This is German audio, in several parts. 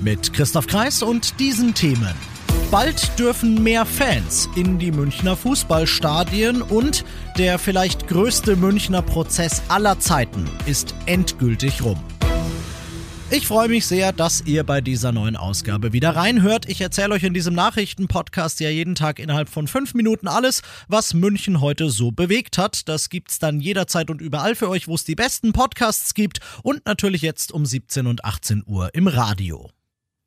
Mit Christoph Kreis und diesen Themen. Bald dürfen mehr Fans in die Münchner Fußballstadien und der vielleicht größte Münchner Prozess aller Zeiten ist endgültig rum. Ich freue mich sehr, dass ihr bei dieser neuen Ausgabe wieder reinhört. Ich erzähle euch in diesem Nachrichtenpodcast ja jeden Tag innerhalb von fünf Minuten alles, was München heute so bewegt hat. Das gibt's dann jederzeit und überall für euch, wo es die besten Podcasts gibt und natürlich jetzt um 17 und 18 Uhr im Radio.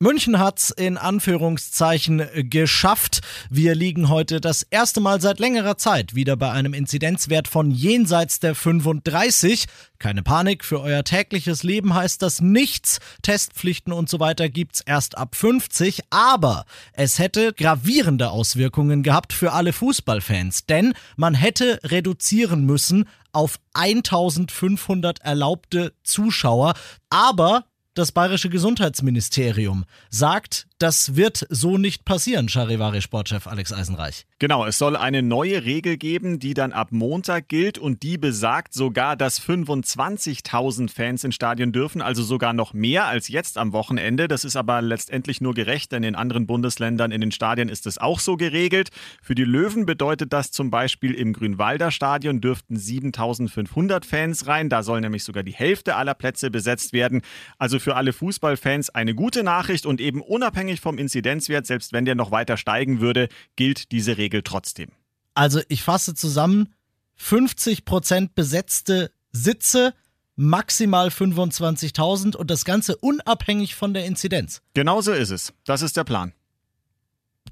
München hat's in Anführungszeichen geschafft. Wir liegen heute das erste Mal seit längerer Zeit wieder bei einem Inzidenzwert von jenseits der 35. Keine Panik, für euer tägliches Leben heißt das nichts. Testpflichten und so weiter gibt's erst ab 50, aber es hätte gravierende Auswirkungen gehabt für alle Fußballfans, denn man hätte reduzieren müssen auf 1500 erlaubte Zuschauer, aber das bayerische Gesundheitsministerium sagt, das wird so nicht passieren, Charivari-Sportchef Alex Eisenreich. Genau, es soll eine neue Regel geben, die dann ab Montag gilt und die besagt sogar, dass 25.000 Fans in Stadien dürfen, also sogar noch mehr als jetzt am Wochenende. Das ist aber letztendlich nur gerecht, denn in anderen Bundesländern in den Stadien ist es auch so geregelt. Für die Löwen bedeutet das zum Beispiel im Grünwalder Stadion dürften 7.500 Fans rein. Da soll nämlich sogar die Hälfte aller Plätze besetzt werden. Also für alle Fußballfans eine gute Nachricht und eben unabhängig vom Inzidenzwert, selbst wenn der noch weiter steigen würde, gilt diese Regel trotzdem. Also ich fasse zusammen, 50% besetzte Sitze, maximal 25.000 und das Ganze unabhängig von der Inzidenz. Genau so ist es. Das ist der Plan.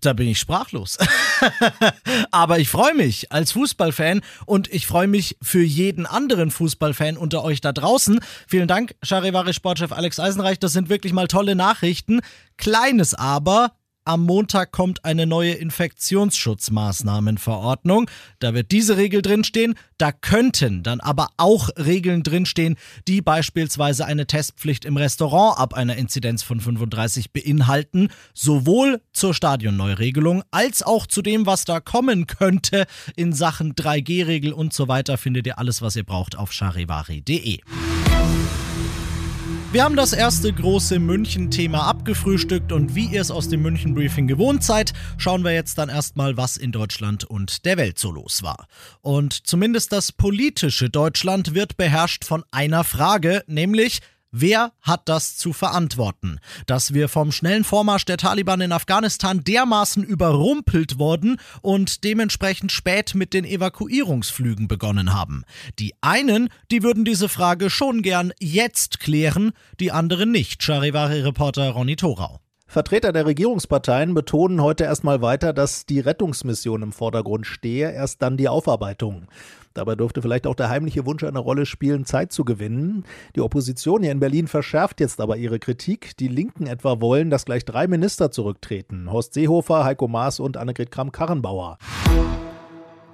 Da bin ich sprachlos. Aber ich freue mich als Fußballfan und ich freue mich für jeden anderen Fußballfan unter euch da draußen. Vielen Dank, Charivari Sportchef Alex Eisenreich. Das sind wirklich mal tolle Nachrichten. Kleines aber, am Montag kommt eine neue Infektionsschutzmaßnahmenverordnung. Da wird diese Regel drinstehen. Da könnten dann aber auch Regeln drinstehen, die beispielsweise eine Testpflicht im Restaurant ab einer Inzidenz von 35 beinhalten. Sowohl zur Stadionneuregelung als auch zu dem, was da kommen könnte in Sachen 3G-Regel und so weiter, findet ihr alles, was ihr braucht auf charivari.de. Wir haben das erste große München-Thema abgefrühstückt und wie ihr es aus dem München-Briefing gewohnt seid, schauen wir jetzt dann erstmal, was in Deutschland und der Welt so los war. Und zumindest das politische Deutschland wird beherrscht von einer Frage, nämlich Wer hat das zu verantworten? Dass wir vom schnellen Vormarsch der Taliban in Afghanistan dermaßen überrumpelt worden und dementsprechend spät mit den Evakuierungsflügen begonnen haben. Die einen, die würden diese Frage schon gern jetzt klären, die anderen nicht. Charivari-Reporter Ronny Thorau. Vertreter der Regierungsparteien betonen heute erstmal weiter, dass die Rettungsmission im Vordergrund stehe, erst dann die Aufarbeitung. Dabei dürfte vielleicht auch der heimliche Wunsch eine Rolle spielen, Zeit zu gewinnen. Die Opposition hier in Berlin verschärft jetzt aber ihre Kritik. Die Linken etwa wollen, dass gleich drei Minister zurücktreten. Horst Seehofer, Heiko Maas und Annegret Kramp-Karrenbauer.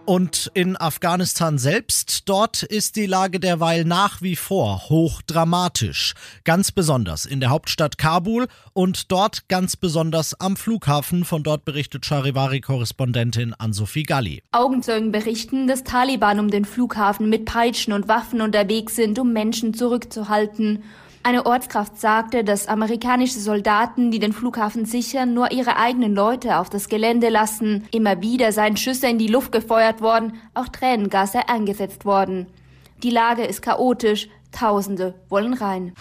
Und in Afghanistan selbst, dort ist die Lage derweil nach wie vor hochdramatisch. Ganz besonders in der Hauptstadt Kabul und dort ganz besonders am Flughafen. Von dort berichtet Charivari-Korrespondentin Ann-Sophie Galli. Augenzeugen berichten, dass Taliban um den Flughafen mit Peitschen und Waffen unterwegs sind, um Menschen zurückzuhalten. Eine Ortskraft sagte, dass amerikanische Soldaten, die den Flughafen sichern, nur ihre eigenen Leute auf das Gelände lassen. Immer wieder seien Schüsse in die Luft gefeuert worden, auch Tränengasse eingesetzt worden. Die Lage ist chaotisch, Tausende wollen rein.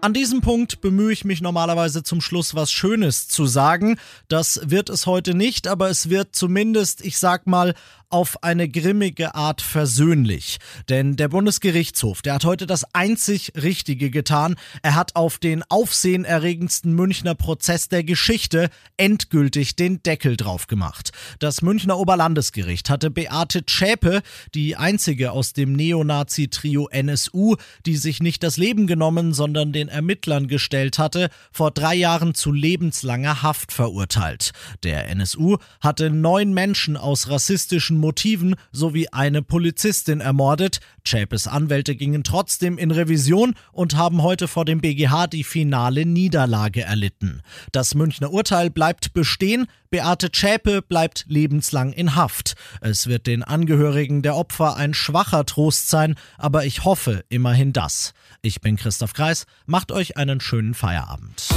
An diesem Punkt bemühe ich mich normalerweise zum Schluss was Schönes zu sagen. Das wird es heute nicht, aber es wird zumindest, ich sag mal, auf eine grimmige Art versöhnlich. Denn der Bundesgerichtshof, der hat heute das einzig Richtige getan. Er hat auf den aufsehenerregendsten Münchner Prozess der Geschichte endgültig den Deckel drauf gemacht. Das Münchner Oberlandesgericht hatte Beate Zschäpe, die einzige aus dem Neonazi-Trio NSU, die sich nicht das Leben genommen, sondern den Ermittlern gestellt hatte, vor drei Jahren zu lebenslanger Haft verurteilt. Der NSU hatte neun Menschen aus rassistischen Motiven sowie eine Polizistin ermordet. Chapes Anwälte gingen trotzdem in Revision und haben heute vor dem BGH die finale Niederlage erlitten. Das Münchner Urteil bleibt bestehen. Beate Zschäpe bleibt lebenslang in Haft. Es wird den Angehörigen der Opfer ein schwacher Trost sein, aber ich hoffe immerhin das. Ich bin Christoph Kreis, macht euch einen schönen Feierabend.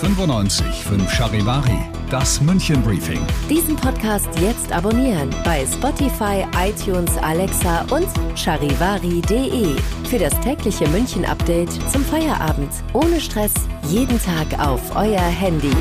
95 5 Charivari, das München Briefing. Diesen Podcast jetzt abonnieren bei Spotify, iTunes, Alexa und charivari.de. Für das tägliche München Update zum Feierabend. Ohne Stress, jeden Tag auf euer Handy.